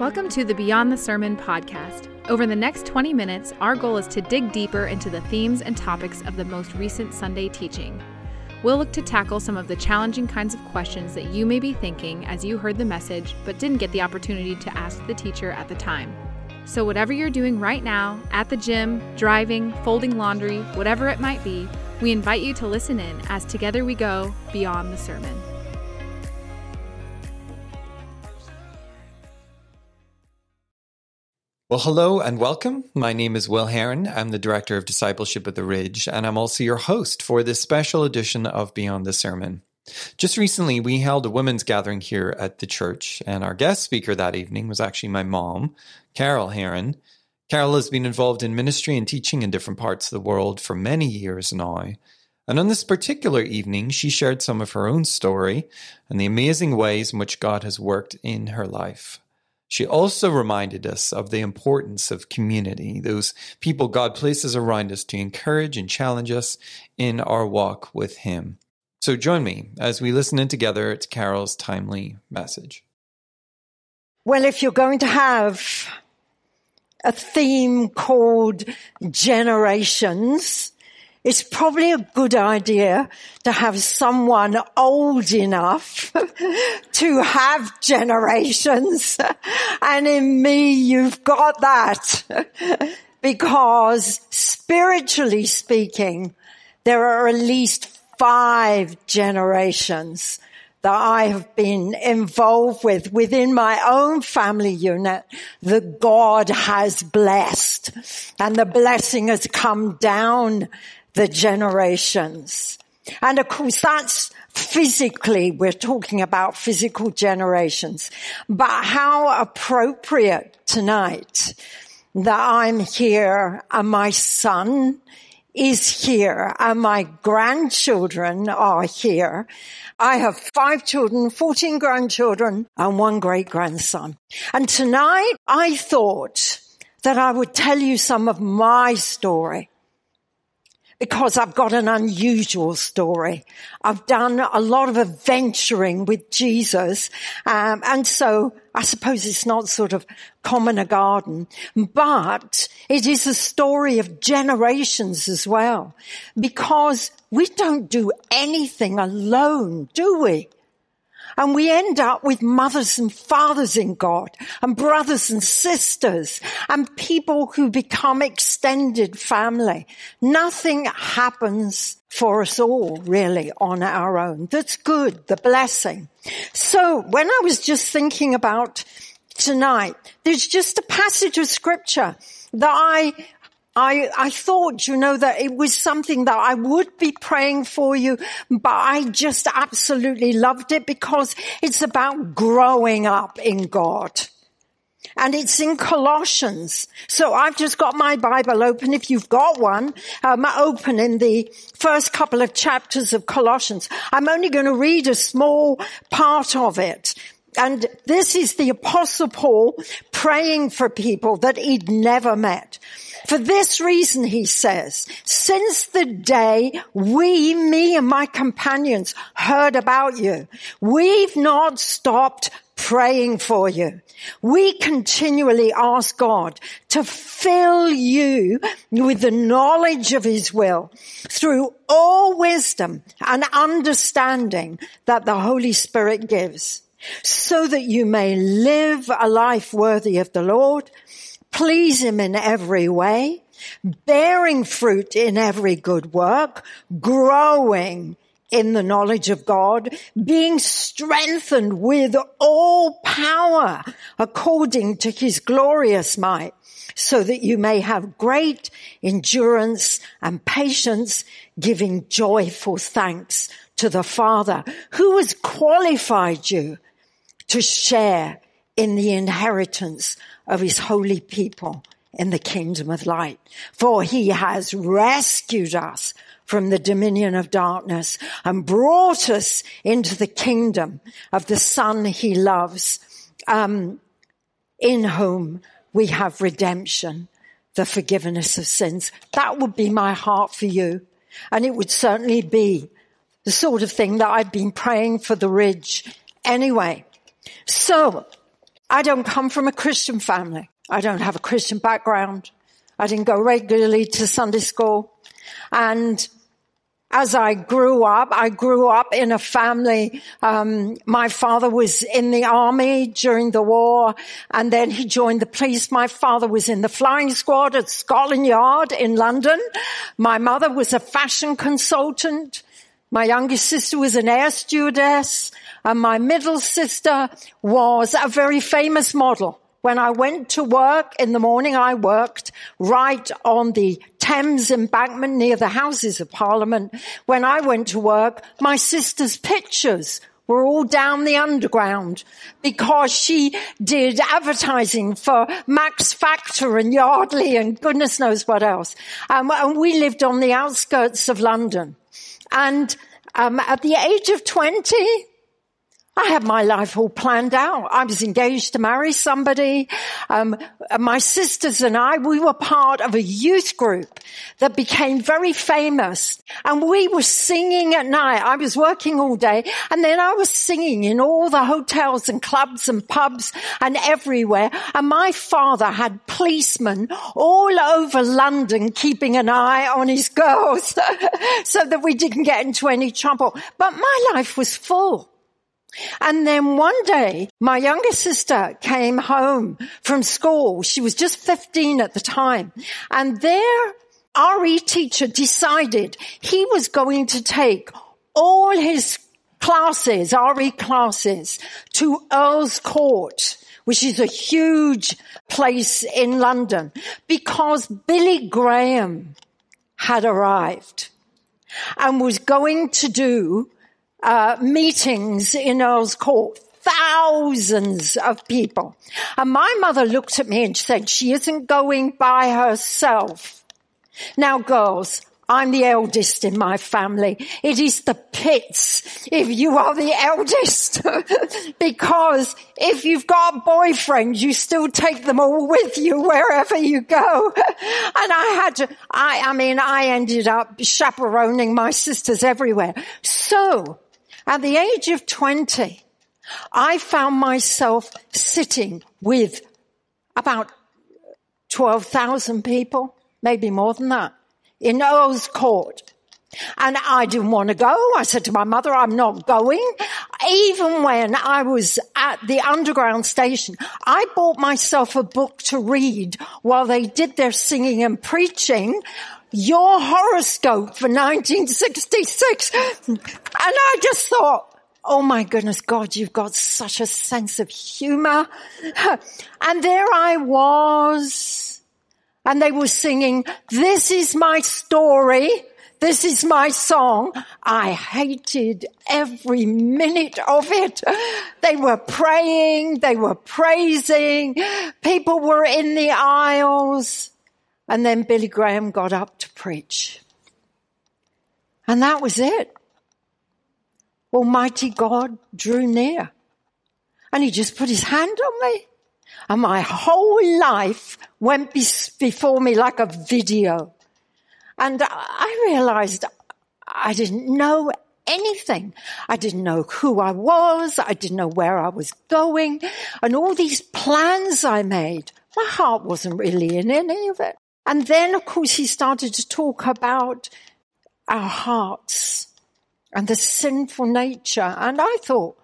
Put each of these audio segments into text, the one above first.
Welcome to the Beyond the Sermon podcast. Over the next 20 minutes, our goal is to dig deeper into the themes and topics of the most recent Sunday teaching. We'll look to tackle some of the challenging kinds of questions that you may be thinking as you heard the message but didn't get the opportunity to ask the teacher at the time. So, whatever you're doing right now, at the gym, driving, folding laundry, whatever it might be, we invite you to listen in as together we go beyond the sermon. Well, hello and welcome. My name is Will Herron. I'm the Director of Discipleship at the Ridge, and I'm also your host for this special edition of Beyond the Sermon. Just recently, we held a women's gathering here at the church, and our guest speaker that evening was actually my mom, Carol Herron. Carol has been involved in ministry and teaching in different parts of the world for many years now. And on this particular evening, she shared some of her own story and the amazing ways in which God has worked in her life. She also reminded us of the importance of community, those people God places around us to encourage and challenge us in our walk with Him. So join me as we listen in together to Carol's timely message. Well, if you're going to have a theme called generations, it's probably a good idea to have someone old enough to have generations. And in me, you've got that. because spiritually speaking, there are at least five generations that I have been involved with within my own family unit that God has blessed and the blessing has come down the generations. And of course that's physically, we're talking about physical generations, but how appropriate tonight that I'm here and my son is here and my grandchildren are here. I have five children, 14 grandchildren and one great grandson. And tonight I thought that I would tell you some of my story because I've got an unusual story. I've done a lot of adventuring with Jesus. Um, and so I suppose it's not sort of common a garden, but it is a story of generations as well because we don't do anything alone, do we? And we end up with mothers and fathers in God and brothers and sisters and people who become extended family. Nothing happens for us all really on our own. That's good, the blessing. So when I was just thinking about tonight, there's just a passage of scripture that I I, I thought, you know, that it was something that I would be praying for you, but I just absolutely loved it because it's about growing up in God. And it's in Colossians. So I've just got my Bible open. If you've got one, um, open in the first couple of chapters of Colossians. I'm only going to read a small part of it. And this is the apostle Paul praying for people that he'd never met. For this reason, he says, since the day we, me and my companions heard about you, we've not stopped praying for you. We continually ask God to fill you with the knowledge of his will through all wisdom and understanding that the Holy Spirit gives so that you may live a life worthy of the Lord, please him in every way, bearing fruit in every good work, growing in the knowledge of God, being strengthened with all power according to his glorious might, so that you may have great endurance and patience, giving joyful thanks to the Father who has qualified you to share in the inheritance of his holy people in the kingdom of light. For he has rescued us from the dominion of darkness and brought us into the kingdom of the son he loves, um, in whom we have redemption, the forgiveness of sins. That would be my heart for you. And it would certainly be the sort of thing that I've been praying for the ridge anyway. So I don't come from a Christian family. I don't have a Christian background. I didn't go regularly to Sunday school. And as I grew up, I grew up in a family. Um, my father was in the army during the war, and then he joined the police. My father was in the flying squad at Scotland Yard in London. My mother was a fashion consultant. My youngest sister was an air stewardess, and my middle sister was a very famous model. When I went to work in the morning, I worked right on the Thames embankment near the Houses of Parliament. When I went to work, my sister's pictures were all down the underground because she did advertising for Max Factor and Yardley and goodness knows what else. Um, and we lived on the outskirts of London. And um, at the age of 20, I had my life all planned out. I was engaged to marry somebody. Um, my sisters and I, we were part of a youth group that became very famous. And we were singing at night. I was working all day and then I was singing in all the hotels and clubs and pubs and everywhere. And my father had policemen all over London keeping an eye on his girls so that we didn't get into any trouble. But my life was full. And then one day, my younger sister came home from school. She was just 15 at the time. And their RE teacher decided he was going to take all his classes, RE classes, to Earl's Court, which is a huge place in London, because Billy Graham had arrived and was going to do uh, meetings in Earl's Court. Thousands of people. And my mother looked at me and said, she isn't going by herself. Now girls, I'm the eldest in my family. It is the pits if you are the eldest. because if you've got a boyfriend, you still take them all with you wherever you go. and I had to, I, I mean, I ended up chaperoning my sisters everywhere. So at the age of 20, I found myself sitting with about 12,000 people, maybe more than that, in Earl's Court. And I didn't want to go. I said to my mother, I'm not going. Even when I was at the underground station, I bought myself a book to read while they did their singing and preaching your horoscope for 1966. And I just thought, Oh my goodness, God, you've got such a sense of humor. And there I was. And they were singing, this is my story. This is my song. I hated every minute of it. They were praying. They were praising. People were in the aisles. And then Billy Graham got up to preach. And that was it. Almighty God drew near and he just put his hand on me. And my whole life went before me like a video. And I realized I didn't know anything. I didn't know who I was. I didn't know where I was going. And all these plans I made, my heart wasn't really in any of it. And then, of course, he started to talk about our hearts and the sinful nature. And I thought,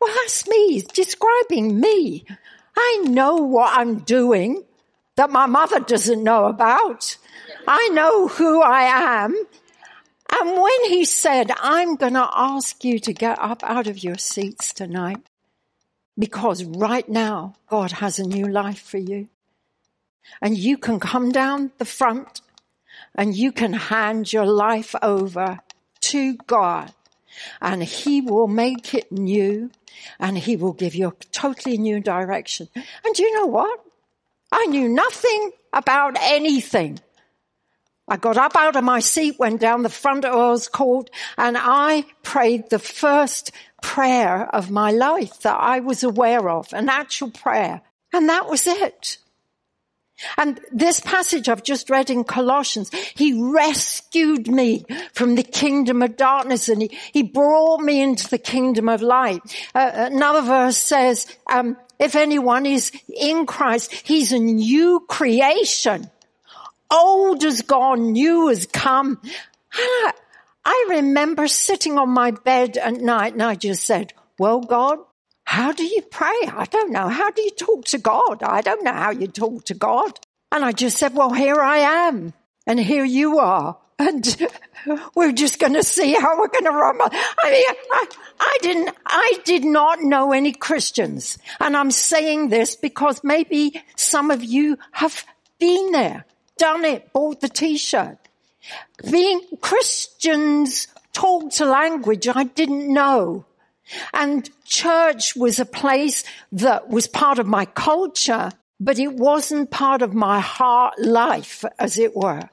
well, that's me describing me. I know what I'm doing that my mother doesn't know about. I know who I am. And when he said, I'm going to ask you to get up out of your seats tonight because right now God has a new life for you. And you can come down the front and you can hand your life over to God and he will make it new and he will give you a totally new direction. And you know what? I knew nothing about anything. I got up out of my seat, went down the front of Earl's Court, and I prayed the first prayer of my life that I was aware of, an actual prayer. And that was it. And this passage I've just read in Colossians, he rescued me from the kingdom of darkness and he, he brought me into the kingdom of light. Uh, another verse says, um, if anyone is in Christ, he's a new creation. Old has gone, new has come. I remember sitting on my bed at night and I just said, well, God, how do you pray? I don't know. How do you talk to God? I don't know how you talk to God. And I just said, well, here I am and here you are. And we're just going to see how we're going to run. I mean, I, I didn't, I did not know any Christians. And I'm saying this because maybe some of you have been there, done it, bought the t-shirt. Being Christians talked a language I didn't know. And church was a place that was part of my culture, but it wasn't part of my heart life, as it were.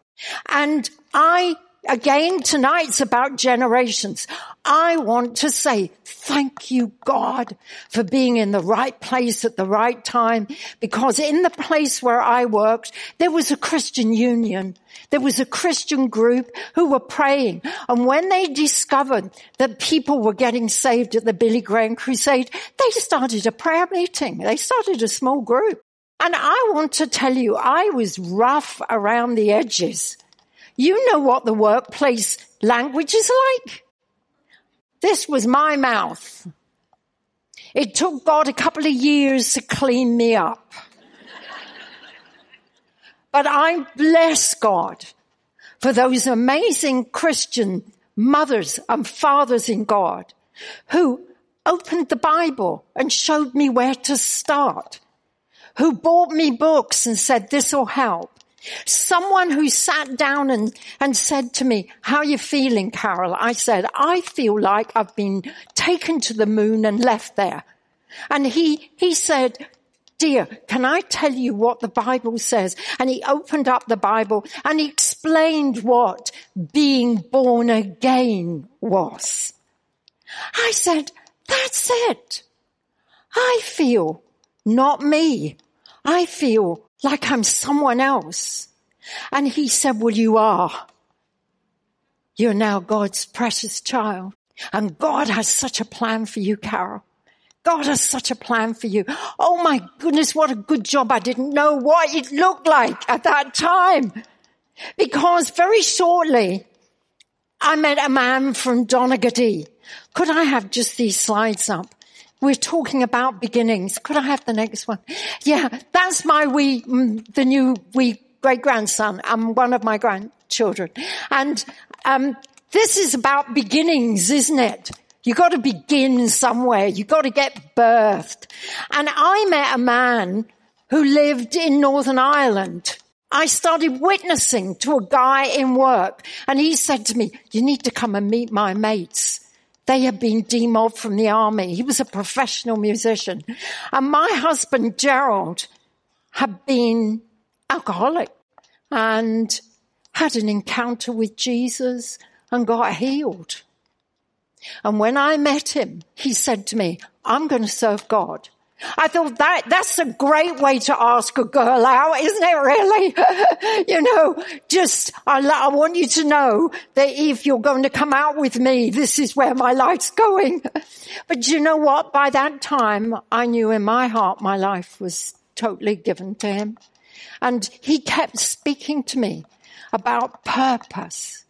And I Again, tonight's about generations. I want to say thank you, God, for being in the right place at the right time. Because in the place where I worked, there was a Christian union. There was a Christian group who were praying. And when they discovered that people were getting saved at the Billy Graham crusade, they started a prayer meeting. They started a small group. And I want to tell you, I was rough around the edges. You know what the workplace language is like. This was my mouth. It took God a couple of years to clean me up. but I bless God for those amazing Christian mothers and fathers in God who opened the Bible and showed me where to start, who bought me books and said, this will help. Someone who sat down and, and said to me, how are you feeling, Carol? I said, I feel like I've been taken to the moon and left there. And he, he said, dear, can I tell you what the Bible says? And he opened up the Bible and he explained what being born again was. I said, that's it. I feel not me. I feel like I'm someone else. And he said, well, you are. You're now God's precious child. And God has such a plan for you, Carol. God has such a plan for you. Oh my goodness, what a good job. I didn't know what it looked like at that time. Because very shortly, I met a man from Donaghadee. Could I have just these slides up? We're talking about beginnings. Could I have the next one? Yeah, that's my wee, mm, the new wee great grandson. I'm one of my grandchildren. And, um, this is about beginnings, isn't it? You've got to begin somewhere. You've got to get birthed. And I met a man who lived in Northern Ireland. I started witnessing to a guy in work and he said to me, you need to come and meet my mates. They had been demobbed from the army. He was a professional musician. And my husband, Gerald, had been alcoholic and had an encounter with Jesus and got healed. And when I met him, he said to me, I'm going to serve God. I thought that, that's a great way to ask a girl out, isn't it really? you know, just, I, I want you to know that if you're going to come out with me, this is where my life's going. but you know what? By that time, I knew in my heart my life was totally given to him. And he kept speaking to me about purpose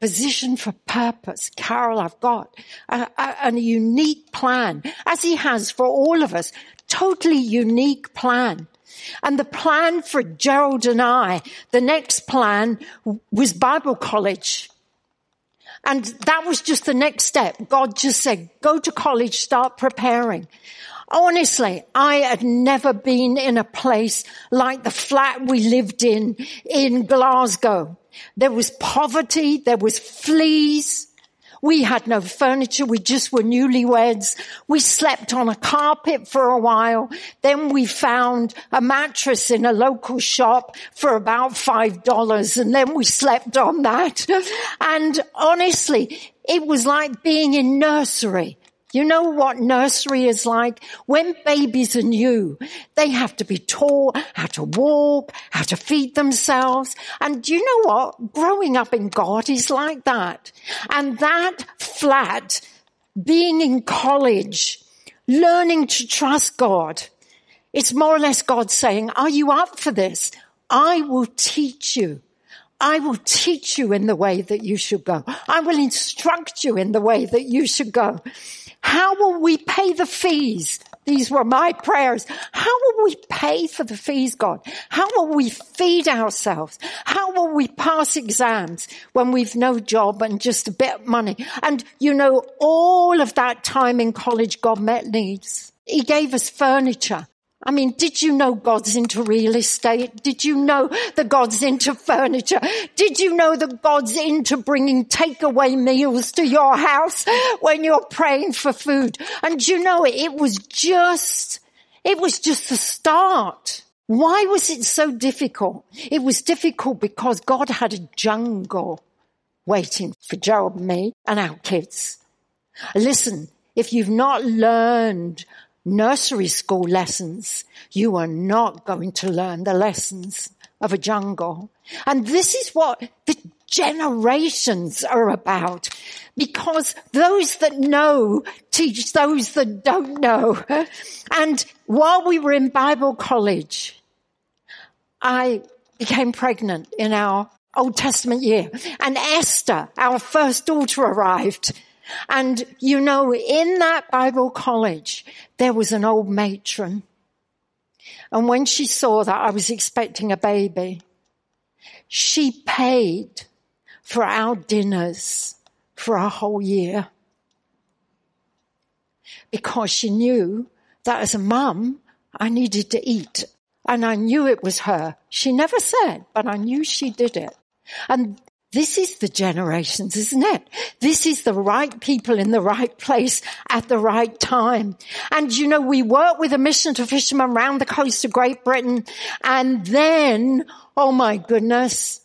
position for purpose. Carol, I've got a, a, a, unique plan, as he has for all of us, totally unique plan. And the plan for Gerald and I, the next plan was Bible college. And that was just the next step. God just said, go to college, start preparing. Honestly, I had never been in a place like the flat we lived in, in Glasgow. There was poverty, there was fleas. We had no furniture. We just were newlyweds. We slept on a carpet for a while. Then we found a mattress in a local shop for about five dollars. And then we slept on that. And honestly, it was like being in nursery. You know what nursery is like? When babies are new, they have to be taught how to walk, how to feed themselves. And do you know what? Growing up in God is like that. And that flat, being in college, learning to trust God, It's more or less God saying, are you up for this? I will teach you. I will teach you in the way that you should go. I will instruct you in the way that you should go. How will we pay the fees? These were my prayers. How will we pay for the fees, God? How will we feed ourselves? How will we pass exams when we've no job and just a bit of money? And you know, all of that time in college, God met needs. He gave us furniture. I mean, did you know God's into real estate? Did you know that God's into furniture? Did you know that God's into bringing takeaway meals to your house when you're praying for food? And you know, it was just, it was just the start. Why was it so difficult? It was difficult because God had a jungle waiting for and me and our kids. Listen, if you've not learned nursery school lessons, you are not going to learn the lessons of a jungle. And this is what the generations are about because those that know teach those that don't know. And while we were in Bible college, I became pregnant in our Old Testament year and Esther, our first daughter arrived and you know, in that Bible college, there was an old matron. And when she saw that I was expecting a baby, she paid for our dinners for a whole year. Because she knew that as a mum, I needed to eat. And I knew it was her. She never said, but I knew she did it. And this is the generations, isn't it? This is the right people in the right place at the right time. And you know, we work with a mission to fishermen around the coast of Great Britain. And then, oh my goodness,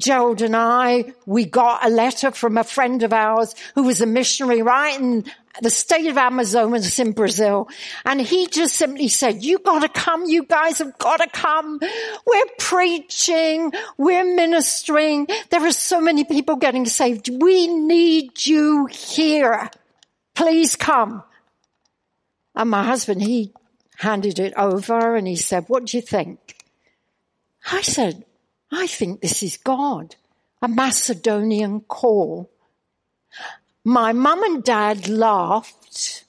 Gerald and I, we got a letter from a friend of ours who was a missionary right in the state of Amazonas in Brazil. And he just simply said, you gotta come. You guys have gotta come. We're preaching. We're ministering. There are so many people getting saved. We need you here. Please come. And my husband, he handed it over and he said, what do you think? I said, I think this is God. A Macedonian call my mum and dad laughed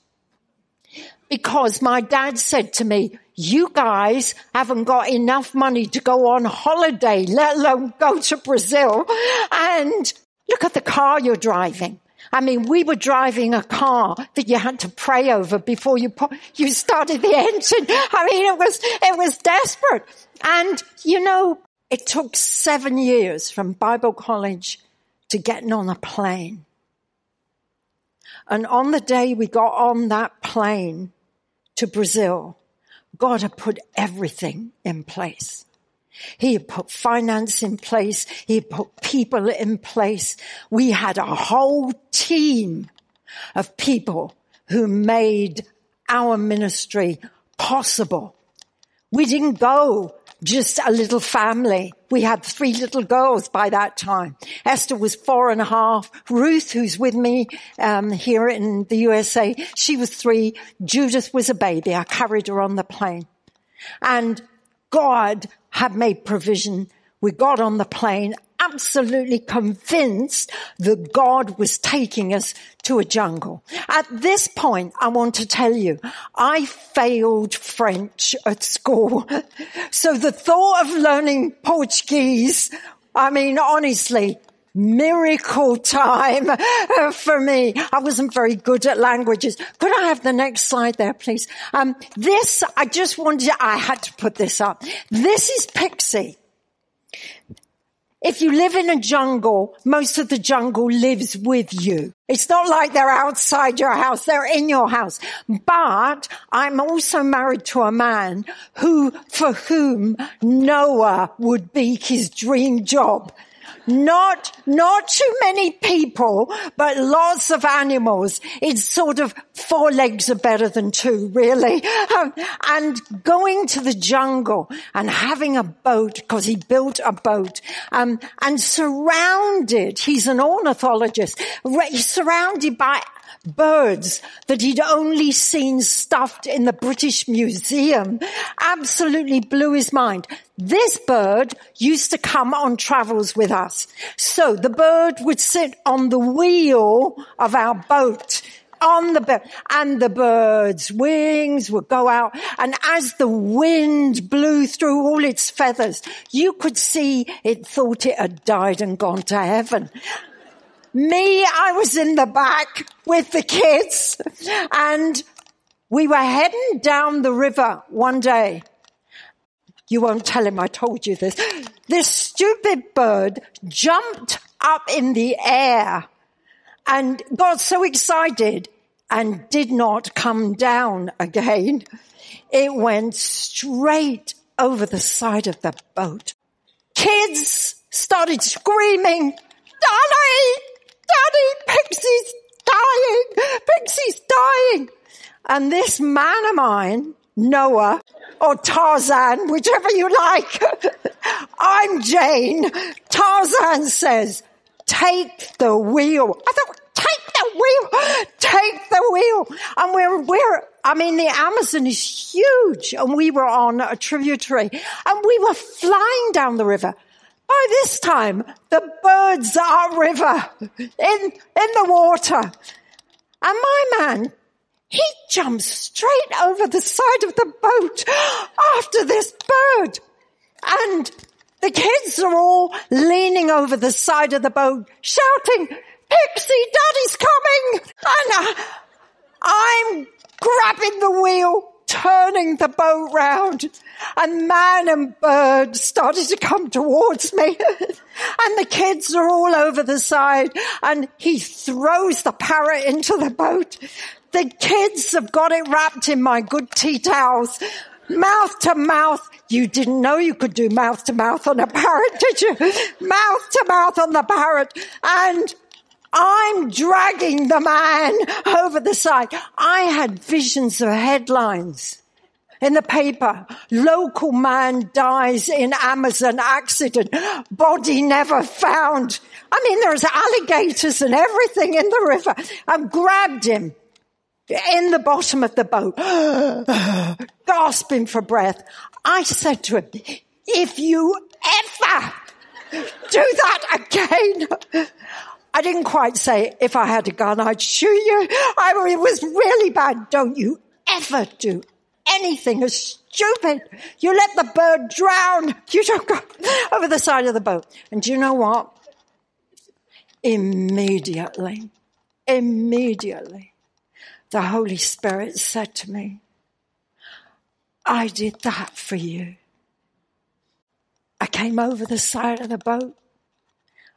because my dad said to me, you guys haven't got enough money to go on holiday, let alone go to Brazil. And look at the car you're driving. I mean, we were driving a car that you had to pray over before you put, you started the engine. I mean, it was, it was desperate. And, you know, it took seven years from Bible college to getting on a plane. And on the day we got on that plane to Brazil, God had put everything in place. He had put finance in place. He had put people in place. We had a whole team of people who made our ministry possible. We didn't go just a little family. We had three little girls by that time. Esther was four and a half. Ruth, who's with me um, here in the USA, she was three. Judith was a baby. I carried her on the plane. And God had made provision. We got on the plane absolutely convinced that God was taking us to a jungle. At this point, I want to tell you, I failed French at school. So the thought of learning Portuguese, I mean, honestly, miracle time for me. I wasn't very good at languages. Could I have the next slide there, please? Um, this, I just wanted, I had to put this up. This is Pixie. If you live in a jungle, most of the jungle lives with you. It's not like they're outside your house, they're in your house. But I'm also married to a man who, for whom Noah would be his dream job. Not, not too many people, but lots of animals. It's sort of four legs are better than two, really. Um, and going to the jungle and having a boat, because he built a boat, um, and surrounded, he's an ornithologist, surrounded by birds that he'd only seen stuffed in the British Museum absolutely blew his mind. This bird used to come on travels with us. So the bird would sit on the wheel of our boat on the boat and the bird's wings would go out. And as the wind blew through all its feathers, you could see it thought it had died and gone to heaven. Me, I was in the back with the kids and we were heading down the river one day. You won't tell him I told you this. This stupid bird jumped up in the air and got so excited and did not come down again. It went straight over the side of the boat. Kids started screaming, Daddy! Daddy, Pixie's dying! Pixie's dying! And this man of mine, Noah, or Tarzan, whichever you like, I'm Jane. Tarzan says, take the wheel. I thought, take the wheel, take the wheel. And we're, we're, I mean, the Amazon is huge and we were on a tributary and we were flying down the river. By this time, the birds are river in, in the water. And my man, he jumps straight over the side of the boat after this bird. And the kids are all leaning over the side of the boat, shouting, Pixie, Daddy's coming! And uh, I'm grabbing the wheel, turning the boat round, and man and bird started to come towards me. and the kids are all over the side, and he throws the parrot into the boat. The kids have got it wrapped in my good tea towels, mouth to mouth. You didn't know you could do mouth to mouth on a parrot, did you? Mouth to mouth on the parrot. And I'm dragging the man over the side. I had visions of headlines in the paper. Local man dies in Amazon accident. Body never found. I mean, there's alligators and everything in the river. I grabbed him in the bottom of the boat, gasping for breath. I said to him, if you ever do that again, I didn't quite say, if I had a gun, I'd shoot you. I it was really bad. Don't you ever do anything as stupid. You let the bird drown. You don't go over the side of the boat. And do you know what? Immediately, immediately, the Holy Spirit said to me, I did that for you. I came over the side of the boat.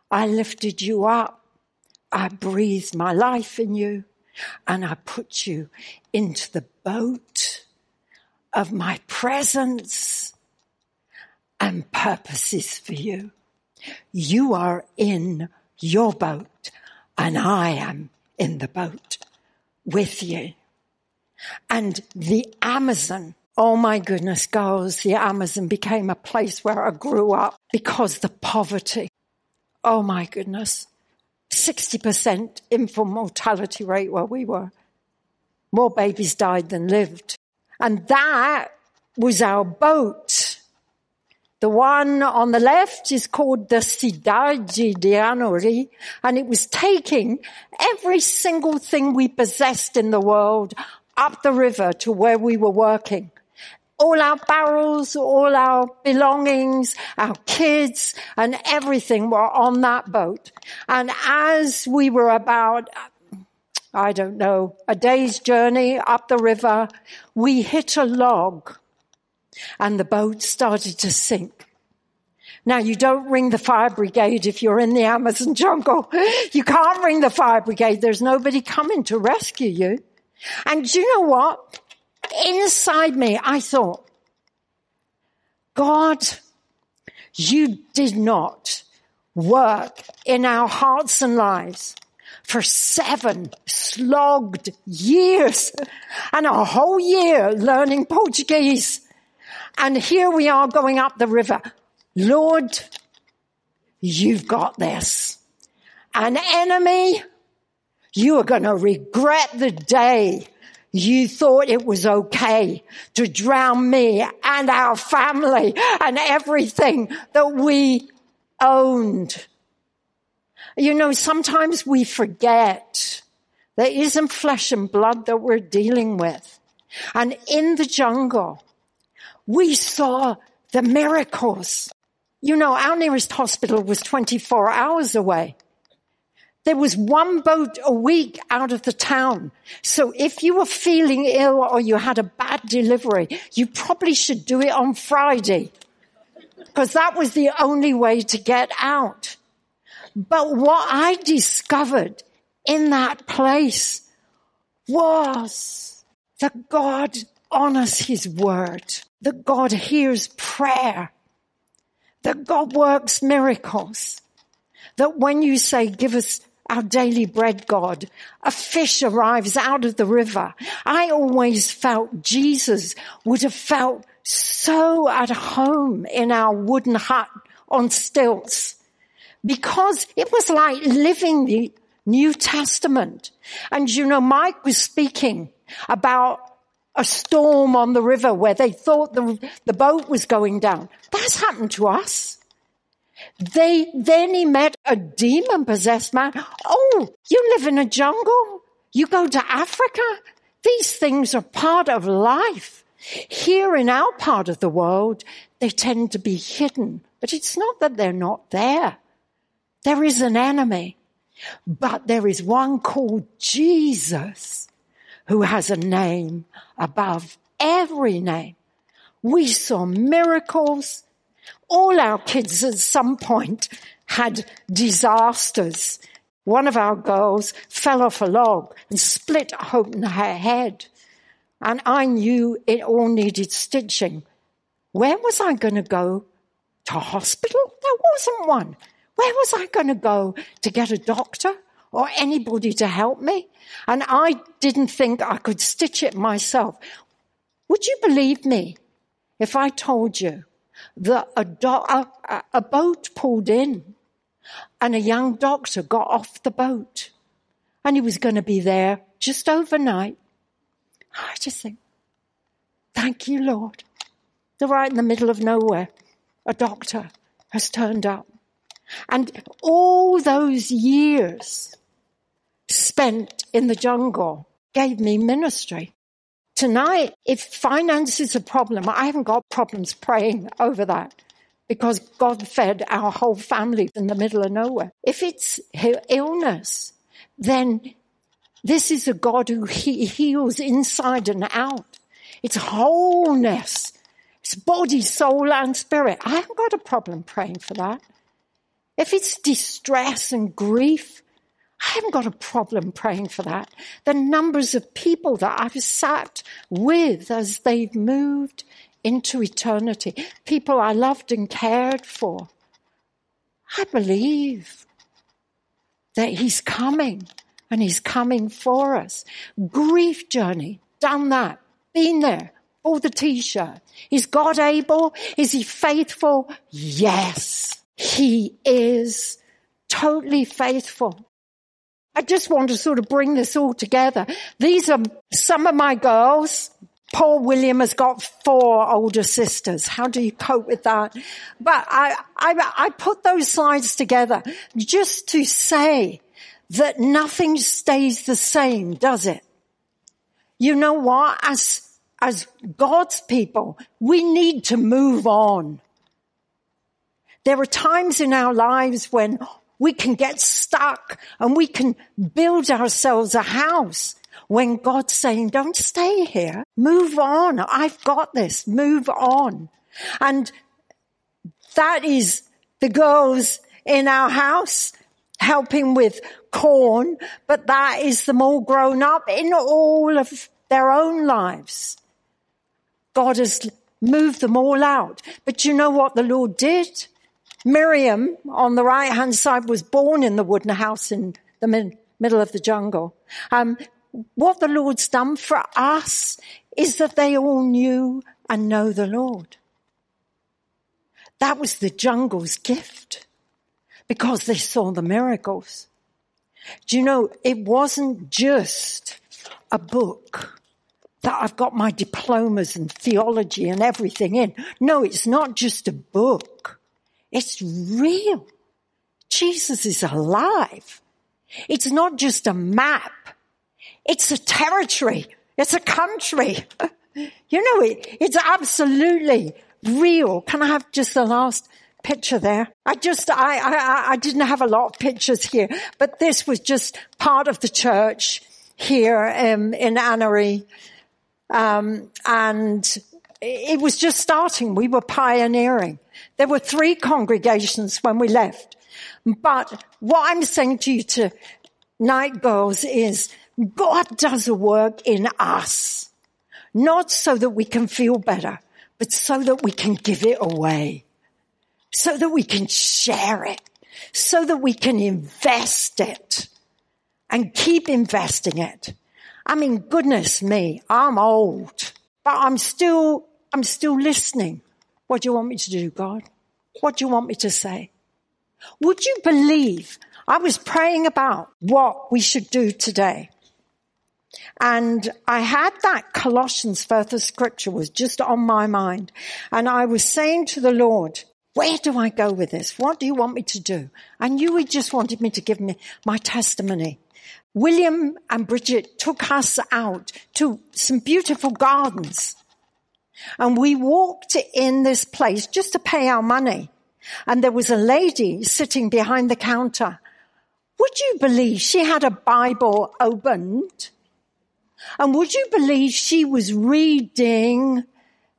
I lifted you up. I breathed my life in you and I put you into the boat of my presence and purposes for you. You are in your boat and I am in the boat with you. And the Amazon, oh my goodness, girls, the Amazon became a place where I grew up because the poverty. Oh my goodness. 60% infant mortality rate where we were. More babies died than lived. And that was our boat. The one on the left is called the Cidade de Anori, and it was taking every single thing we possessed in the world up the river to where we were working all our barrels, all our belongings, our kids and everything were on that boat. And as we were about, I don't know, a day's journey up the river, we hit a log and the boat started to sink. Now you don't ring the fire brigade if you're in the Amazon jungle. You can't ring the fire brigade. There's nobody coming to rescue you. And do you know what? Inside me, I thought, God, you did not work in our hearts and lives for seven slogged years and a whole year learning Portuguese. And here we are going up the river. Lord, you've got this. An enemy, You are going to regret the day you thought it was okay to drown me and our family and everything that we owned. You know, sometimes we forget there isn't flesh and blood that we're dealing with. And in the jungle, we saw the miracles. You know, our nearest hospital was 24 hours away. There was one boat a week out of the town. So if you were feeling ill or you had a bad delivery, you probably should do it on Friday because that was the only way to get out. But what I discovered in that place was that God honors his word, that God hears prayer, that God works miracles, that when you say, give us our daily bread, God. A fish arrives out of the river. I always felt Jesus would have felt so at home in our wooden hut on stilts because it was like living the New Testament. And you know, Mike was speaking about a storm on the river where they thought the, the boat was going down. That's happened to us. They, then he met a demon possessed man. Oh, you live in a jungle? You go to Africa? These things are part of life. Here in our part of the world, they tend to be hidden, but it's not that they're not there. There is an enemy, but there is one called Jesus who has a name above every name. We saw miracles all our kids at some point had disasters. One of our girls fell off a log and split open her head. And I knew it all needed stitching. Where was I going to go? To hospital? There wasn't one. Where was I going to go to get a doctor or anybody to help me? And I didn't think I could stitch it myself. Would you believe me if I told you that a, do- a, a boat pulled in and a young doctor got off the boat and he was going to be there just overnight. I just think, thank you, Lord. They're right in the middle of nowhere. A doctor has turned up. And all those years spent in the jungle gave me ministry. Tonight, if finance is a problem, I haven't got problems praying over that because God fed our whole family in the middle of nowhere. If it's illness, then this is a God who he heals inside and out. It's wholeness. It's body, soul, and spirit. I haven't got a problem praying for that. If it's distress and grief, I haven't got a problem praying for that. The numbers of people that I've sat with as they've moved into eternity, people I loved and cared for. I believe that He's coming and He's coming for us. Grief journey, done that, been there, all the t-shirt. Is God able? Is He faithful? Yes, He is totally faithful. I just want to sort of bring this all together. These are some of my girls. Paul William has got four older sisters. How do you cope with that? But I, I, I put those slides together just to say that nothing stays the same, does it? You know what? As, as God's people, we need to move on. There are times in our lives when we can get stuck and we can build ourselves a house when God's saying, don't stay here. Move on. I've got this. Move on. And that is the girls in our house helping with corn, but that is them all grown up in all of their own lives. God has moved them all out. But you know what the Lord did? Miriam on the right hand side was born in the wooden house in the mid- middle of the jungle. Um, what the Lord's done for us is that they all knew and know the Lord. That was the jungle's gift because they saw the miracles. Do you know, it wasn't just a book that I've got my diplomas and theology and everything in. No, it's not just a book. It's real. Jesus is alive. It's not just a map. It's a territory. It's a country. You know, it, it's absolutely real. Can I have just the last picture there? I just, I, I, I didn't have a lot of pictures here, but this was just part of the church here um, in Annery. Um, and it was just starting. We were pioneering. There were three congregations when we left. But what I'm saying to you tonight, girls, is God does a work in us. Not so that we can feel better, but so that we can give it away. So that we can share it. So that we can invest it and keep investing it. I mean, goodness me, I'm old, but I'm still, I'm still listening. What do you want me to do, God? What do you want me to say? Would you believe I was praying about what we should do today? And I had that Colossians of scripture was just on my mind. And I was saying to the Lord, where do I go with this? What do you want me to do? I knew he just wanted me to give me my testimony. William and Bridget took us out to some beautiful gardens. And we walked in this place just to pay our money. And there was a lady sitting behind the counter. Would you believe she had a Bible opened? And would you believe she was reading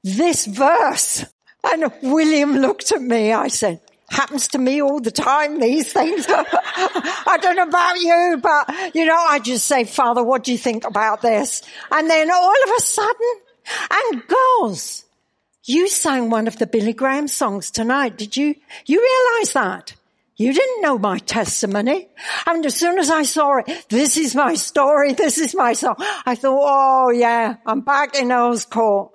this verse? And William looked at me. I said, happens to me all the time, these things. I don't know about you, but you know, I just say, Father, what do you think about this? And then all of a sudden, and girls, you sang one of the Billy Graham songs tonight. Did you? You realize that? You didn't know my testimony. And as soon as I saw it, this is my story. This is my song. I thought, oh yeah, I'm back in Earl's Court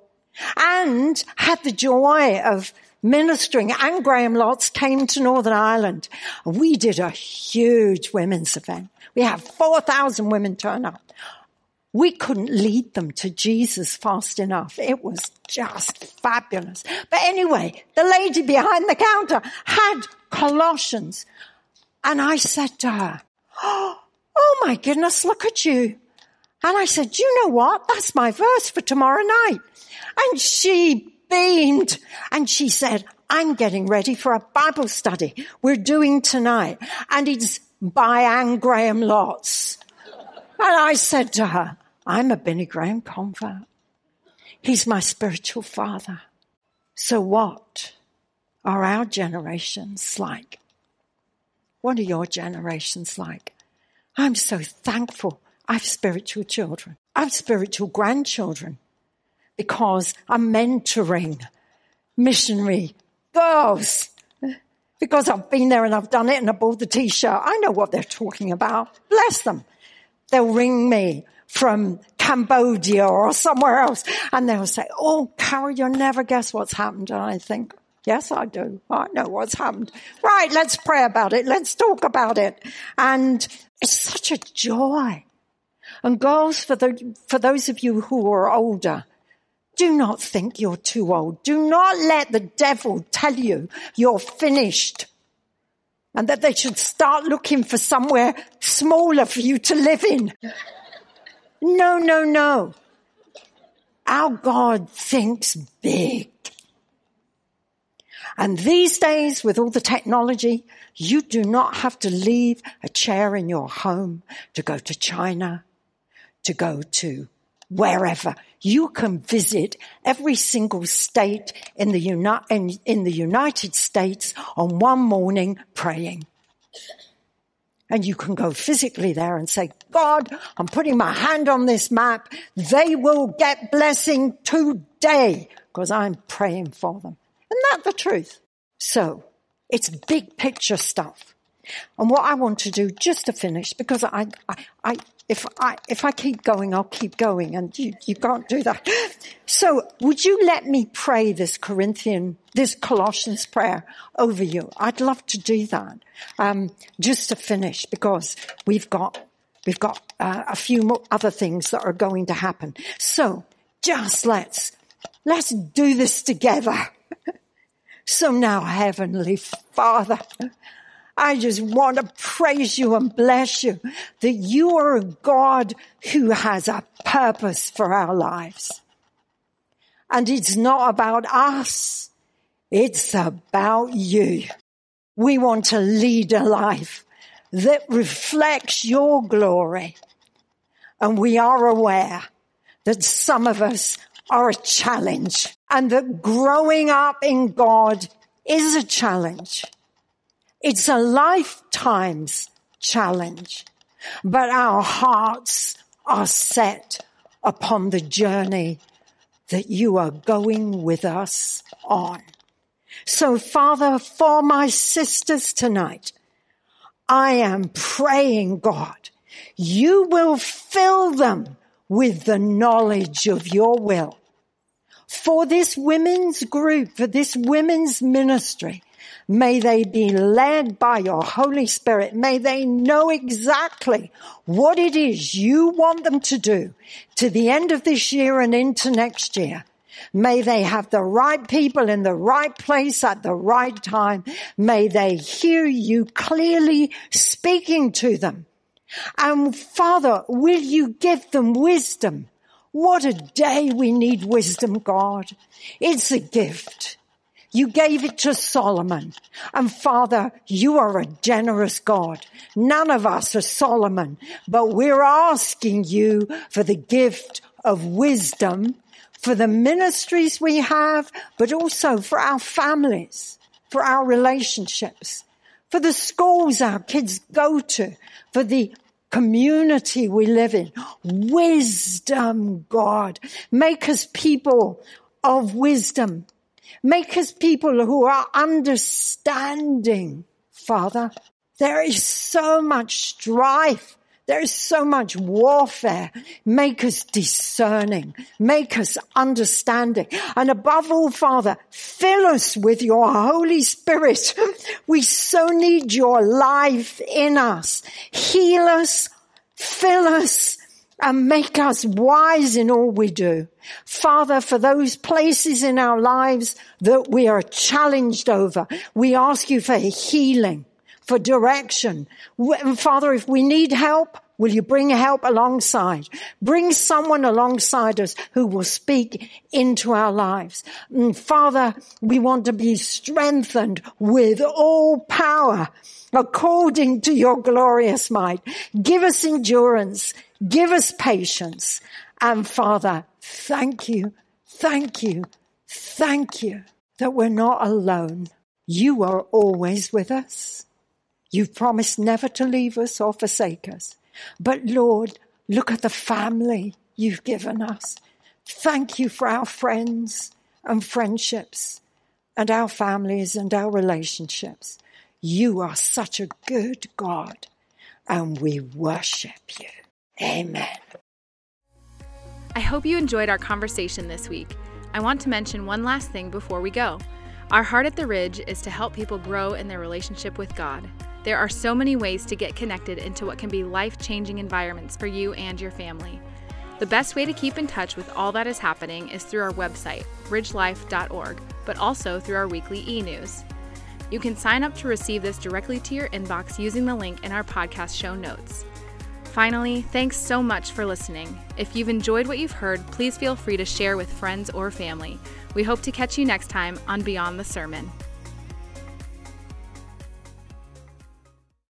and had the joy of ministering and Graham Lotz came to Northern Ireland. We did a huge women's event. We had 4,000 women turn up. We couldn't lead them to Jesus fast enough. It was just fabulous. But anyway, the lady behind the counter had Colossians. And I said to her, Oh my goodness, look at you. And I said, you know what? That's my verse for tomorrow night. And she beamed and she said, I'm getting ready for a Bible study we're doing tonight. And it's by Anne Graham Lotz. And I said to her, I'm a Billy Graham convert. He's my spiritual father. So what are our generations like? What are your generations like? I'm so thankful I have spiritual children. I have spiritual grandchildren because I'm mentoring missionary girls because I've been there and I've done it and I bought the t-shirt. I know what they're talking about. Bless them. They'll ring me from Cambodia or somewhere else. And they'll say, Oh, Carol, you'll never guess what's happened. And I think, Yes, I do. I know what's happened. Right. Let's pray about it. Let's talk about it. And it's such a joy. And girls, for the, for those of you who are older, do not think you're too old. Do not let the devil tell you you're finished and that they should start looking for somewhere smaller for you to live in. No, no, no. Our God thinks big. And these days, with all the technology, you do not have to leave a chair in your home to go to China, to go to wherever. You can visit every single state in the, Uni- in, in the United States on one morning praying. And you can go physically there and say, God, I'm putting my hand on this map. They will get blessing today because I'm praying for them. Isn't that the truth? So it's big picture stuff. And what I want to do just to finish, because I, I, I, if I if I keep going, I'll keep going, and you, you can't do that. So, would you let me pray this Corinthian, this Colossians prayer over you? I'd love to do that. Um, just to finish, because we've got we've got uh, a few more other things that are going to happen. So, just let's let's do this together. so now, Heavenly Father. I just want to praise you and bless you that you are a God who has a purpose for our lives. And it's not about us. It's about you. We want to lead a life that reflects your glory. And we are aware that some of us are a challenge and that growing up in God is a challenge. It's a lifetime's challenge, but our hearts are set upon the journey that you are going with us on. So Father, for my sisters tonight, I am praying, God, you will fill them with the knowledge of your will. For this women's group, for this women's ministry, May they be led by your Holy Spirit. May they know exactly what it is you want them to do to the end of this year and into next year. May they have the right people in the right place at the right time. May they hear you clearly speaking to them. And Father, will you give them wisdom? What a day we need wisdom, God. It's a gift. You gave it to Solomon. And Father, you are a generous God. None of us are Solomon, but we're asking you for the gift of wisdom for the ministries we have, but also for our families, for our relationships, for the schools our kids go to, for the community we live in. Wisdom, God. Make us people of wisdom Make us people who are understanding, Father. There is so much strife. There is so much warfare. Make us discerning. Make us understanding. And above all, Father, fill us with your Holy Spirit. We so need your life in us. Heal us, fill us, and make us wise in all we do. Father, for those places in our lives that we are challenged over, we ask you for healing, for direction. Father, if we need help, Will you bring help alongside? Bring someone alongside us who will speak into our lives. And Father, we want to be strengthened with all power according to your glorious might. Give us endurance. Give us patience. And Father, thank you, thank you, thank you that we're not alone. You are always with us. You've promised never to leave us or forsake us. But Lord, look at the family you've given us. Thank you for our friends and friendships and our families and our relationships. You are such a good God and we worship you. Amen. I hope you enjoyed our conversation this week. I want to mention one last thing before we go. Our heart at the Ridge is to help people grow in their relationship with God. There are so many ways to get connected into what can be life changing environments for you and your family. The best way to keep in touch with all that is happening is through our website, ridgelife.org, but also through our weekly e news. You can sign up to receive this directly to your inbox using the link in our podcast show notes. Finally, thanks so much for listening. If you've enjoyed what you've heard, please feel free to share with friends or family. We hope to catch you next time on Beyond the Sermon.